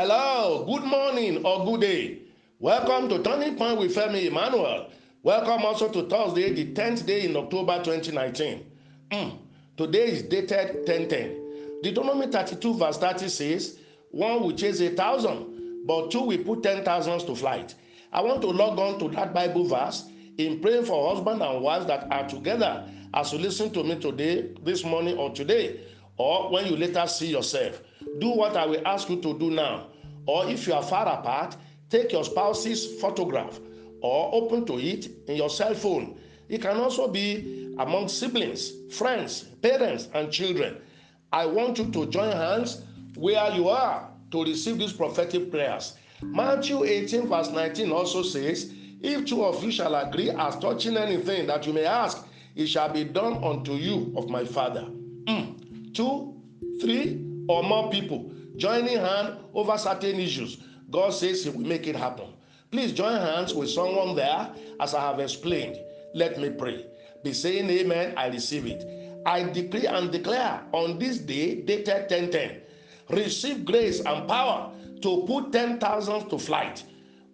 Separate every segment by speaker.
Speaker 1: Hello, good morning or good day. Welcome to Turning Point with Femi Emmanuel. Welcome also to Thursday, the 10th day in October 2019. Mm, Today is dated 1010. Deuteronomy 32, verse 30 says, One will chase a thousand, but two will put ten thousands to flight. I want to log on to that Bible verse in praying for husband and wives that are together as you listen to me today, this morning, or today, or when you later see yourself. Do what I will ask you to do now. Or if you are far apart, take your spouse's photograph or open to it in your cell phone. It can also be among siblings, friends, parents, and children. I want you to join hands where you are to receive these prophetic prayers. Matthew 18, verse 19 also says, If two of you shall agree as touching anything that you may ask, it shall be done unto you of my Father. Mm. Two, three, or more people joining hand over certain issues. God says He will make it happen. Please join hands with someone there as I have explained. Let me pray. Be saying amen, I receive it. I decree and declare on this day, dated 1010, receive grace and power to put 10,000 to flight.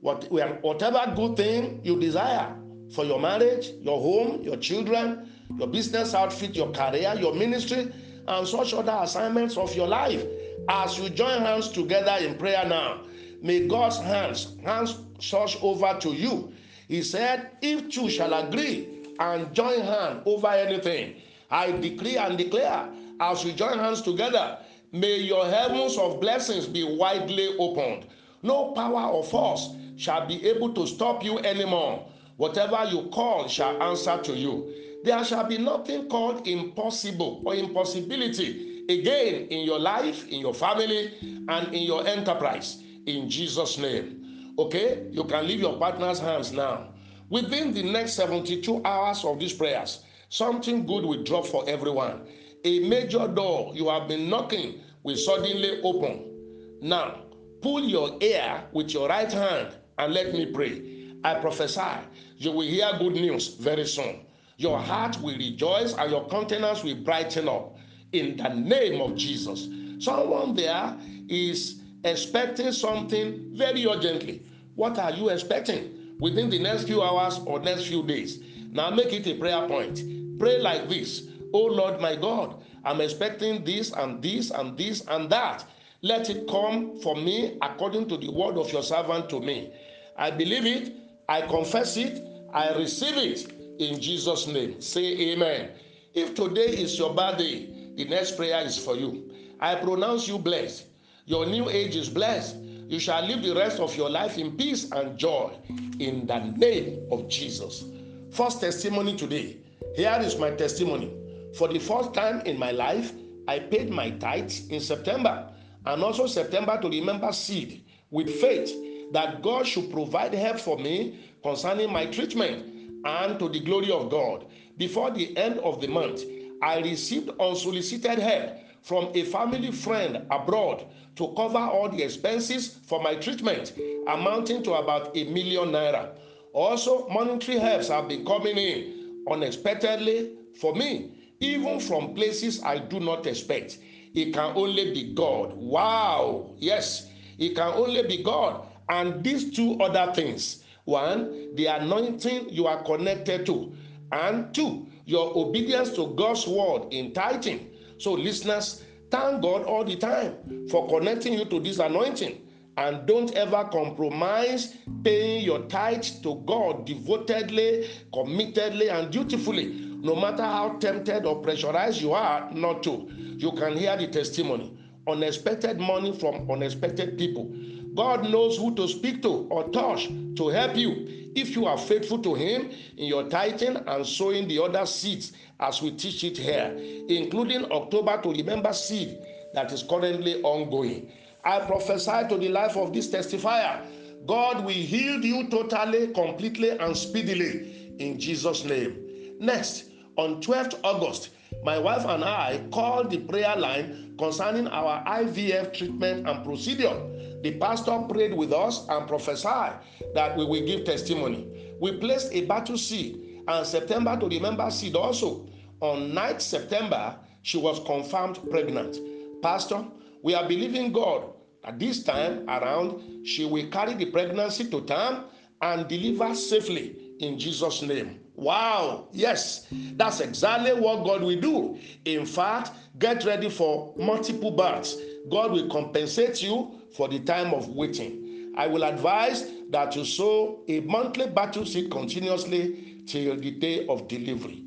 Speaker 1: What, whatever good thing you desire for your marriage, your home, your children, your business outfit, your career, your ministry, and such other assignments of your life. As you join hands together in prayer now, may God's hands hands such over to you. He said, If two shall agree and join hand over anything, I decree and declare, as you join hands together, may your heavens of blessings be widely opened. No power or force shall be able to stop you anymore. Whatever you call shall answer to you. There shall be nothing called impossible or impossibility again in your life, in your family, and in your enterprise. In Jesus' name. Okay? You can leave your partner's hands now. Within the next 72 hours of these prayers, something good will drop for everyone. A major door you have been knocking will suddenly open. Now, pull your ear with your right hand and let me pray. I prophesy you will hear good news very soon. Your heart will rejoice and your countenance will brighten up in the name of Jesus. Someone there is expecting something very urgently. What are you expecting within the next few hours or next few days? Now make it a prayer point. Pray like this Oh Lord my God, I'm expecting this and this and this and that. Let it come for me according to the word of your servant to me. I believe it, I confess it, I receive it in Jesus' name. Say amen. If today is your birthday, the next prayer is for you. I pronounce you blessed. Your new age is blessed. You shall live the rest of your life in peace and joy in the name of Jesus. First testimony today. Here is my testimony. For the first time in my life, I paid my tithes in September and also September to remember seed with faith that God should provide help for me concerning my treatment and to the glory of God. Before the end of the month, I received unsolicited help from a family friend abroad to cover all the expenses for my treatment, amounting to about a million naira. Also, monetary helps have been coming in unexpectedly for me, even from places I do not expect. It can only be God. Wow. Yes, it can only be God. And these two other things one, the anointing you are connected to, and two, your obedience to God's word in tithing. So, listeners, thank God all the time for connecting you to this anointing. And don't ever compromise paying your tithe to God devotedly, committedly, and dutifully, no matter how tempted or pressurized you are not to. You can hear the testimony. Unexpected money from unexpected people. God knows who to speak to or touch to help you if you are faithful to Him in your tithing and sowing the other seeds as we teach it here, including October to remember seed that is currently ongoing. I prophesy to the life of this testifier. God will heal you totally, completely, and speedily in Jesus' name. Next, on 12th August, my wife and I called the prayer line concerning our IVF treatment and procedure. The pastor prayed with us and prophesied that we will give testimony. We placed a battle seed and September to remember seed also. On 9th September, she was confirmed pregnant. Pastor, we are believing God At this time around, she will carry the pregnancy to term and deliver safely in Jesus' name. Wow, yes, that's exactly what God will do. In fact, get ready for multiple births. God will compensate you for the time of waiting. I will advise that you sow a monthly battle seed continuously till the day of delivery.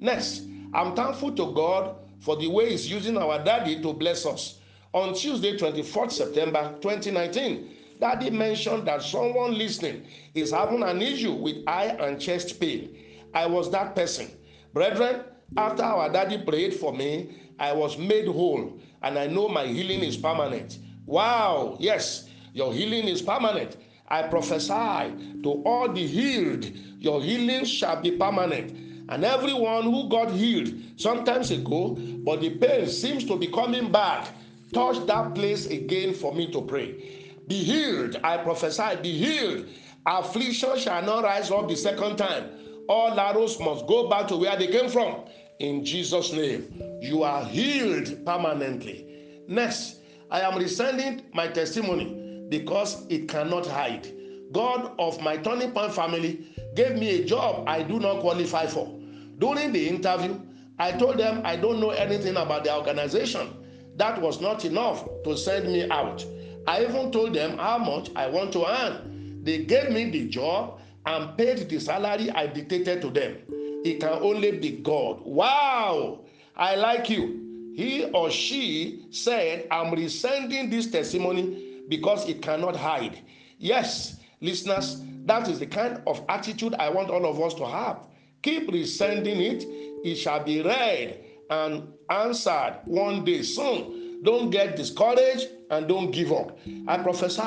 Speaker 1: Next, I'm thankful to God for the way He's using our daddy to bless us. On Tuesday, 24th September 2019, Daddy mentioned that someone listening is having an issue with eye and chest pain. I was that person. Brethren, after our daddy prayed for me, I was made whole and I know my healing is permanent. Wow, yes, your healing is permanent. I prophesy to all the healed, your healing shall be permanent. And everyone who got healed sometimes ago, but the pain seems to be coming back, touch that place again for me to pray. Be healed, I prophesy, be healed. Affliction shall not rise up the second time all arrows must go back to where they came from. In Jesus' name, you are healed permanently. Next, I am resending my testimony because it cannot hide. God of my turning point family gave me a job I do not qualify for. During the interview, I told them I don't know anything about the organization. That was not enough to send me out. I even told them how much I want to earn. They gave me the job and paid the salary I dictated to them. It can only be God. Wow! I like you. He or she said, I'm resending this testimony because it cannot hide. Yes, listeners, that is the kind of attitude I want all of us to have. Keep resending it, it shall be read and answered one day soon. Don't get discouraged and don't give up. I prophesy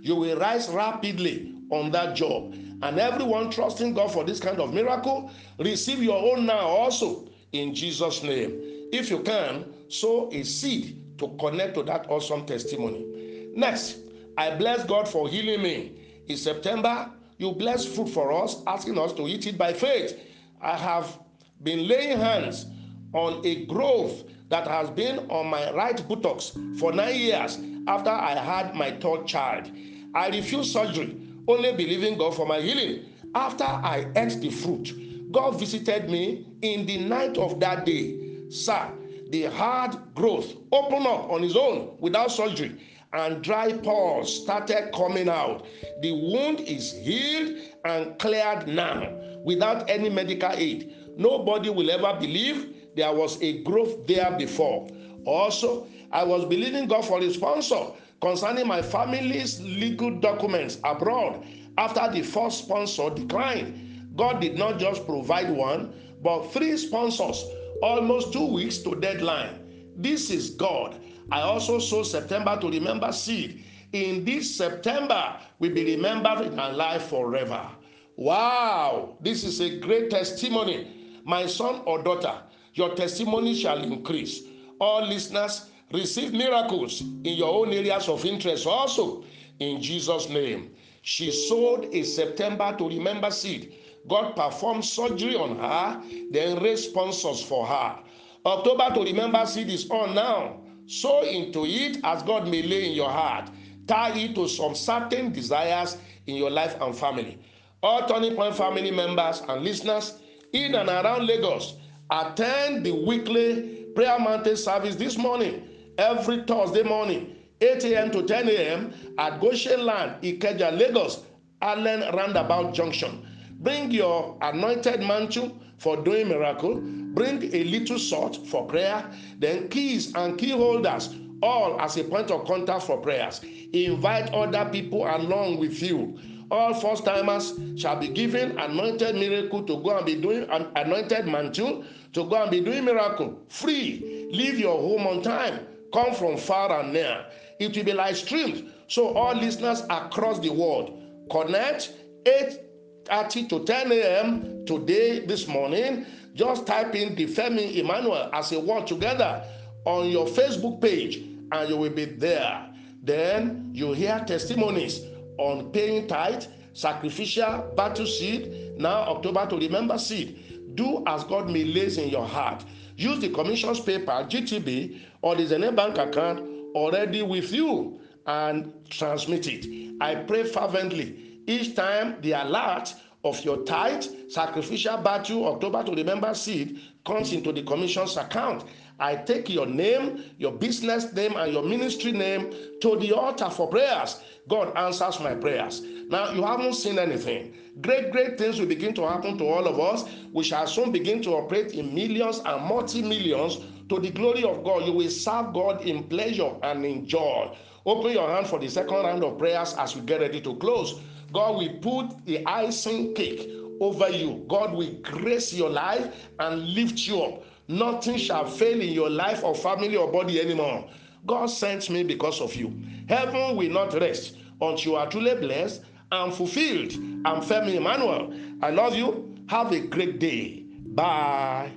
Speaker 1: you will rise rapidly on that job and everyone trusting God for this kind of miracle, receive your own now also in Jesus' name. If you can, sow a seed to connect to that awesome testimony. Next, I bless God for healing me. In September, you bless food for us, asking us to eat it by faith. I have been laying hands on a growth that has been on my right buttocks for nine years after I had my third child. I refused surgery only believing God for my healing. After I ate the fruit, God visited me in the night of that day. Sir, the hard growth opened up on its own without surgery and dry pores started coming out. The wound is healed and cleared now without any medical aid. Nobody will ever believe there was a growth there before. Also, I was believing God for a sponsor concerning my family's legal documents abroad after the first sponsor declined. God did not just provide one, but three sponsors, almost two weeks to deadline. This is God. I also saw September to remember seed. In this September, we be remembered in our life forever. Wow, this is a great testimony. My son or daughter, your testimony shall increase. All listeners, receive miracles in your own areas of interest also in Jesus' name. She sowed a September to remember seed. God performed surgery on her, then raised sponsors for her. October to remember seed is on now. Sow into it as God may lay in your heart. Tie it to some certain desires in your life and family. All Turning Point family members and listeners in and around Lagos, attend the weekly prayer mountain service this morning every Thursday morning, 8 a.m. to 10 a.m. at Goshen Land, Ikeja, Lagos, Allen Roundabout Junction. Bring your anointed mantle for doing miracle. Bring a little salt for prayer. Then keys and key holders, all as a point of contact for prayers. Invite other people along with you. All first timers shall be given anointed miracle to go and be doing an anointed mantle to go and be doing miracle free. Leave your home on time come from far and near. It will be live streamed. So all listeners across the world connect 8:30 to 10 a.m. today, this morning. Just type in Femi Emmanuel as a word together on your Facebook page, and you will be there. Then you hear testimonies on paying tithe, sacrificial, battle seed, now October to remember seed. Do as God may lays in your heart. Use the commission's paper, GTB, or the Zenith Bank account already with you. and transmit it. I pray fervently each time the alert of your tithe, sacrificial battle, October to remember seed comes into the commission's account. I take your name, your business name, and your ministry name to the altar for prayers. God answers my prayers. Now, you haven't seen anything. Great, great things will begin to happen to all of us. We shall soon begin to operate in millions and multi millions to the glory of God. You will serve God in pleasure and in joy. Open your hand for the second round of prayers as we get ready to close. God will put the icing cake over you. God will grace your life and lift you up. Nothing shall fail in your life or family or body anymore. God sent me because of you. Heaven will not rest until you are truly blessed and fulfilled. I'm Femi Emmanuel. I love you. Have a great day. Bye.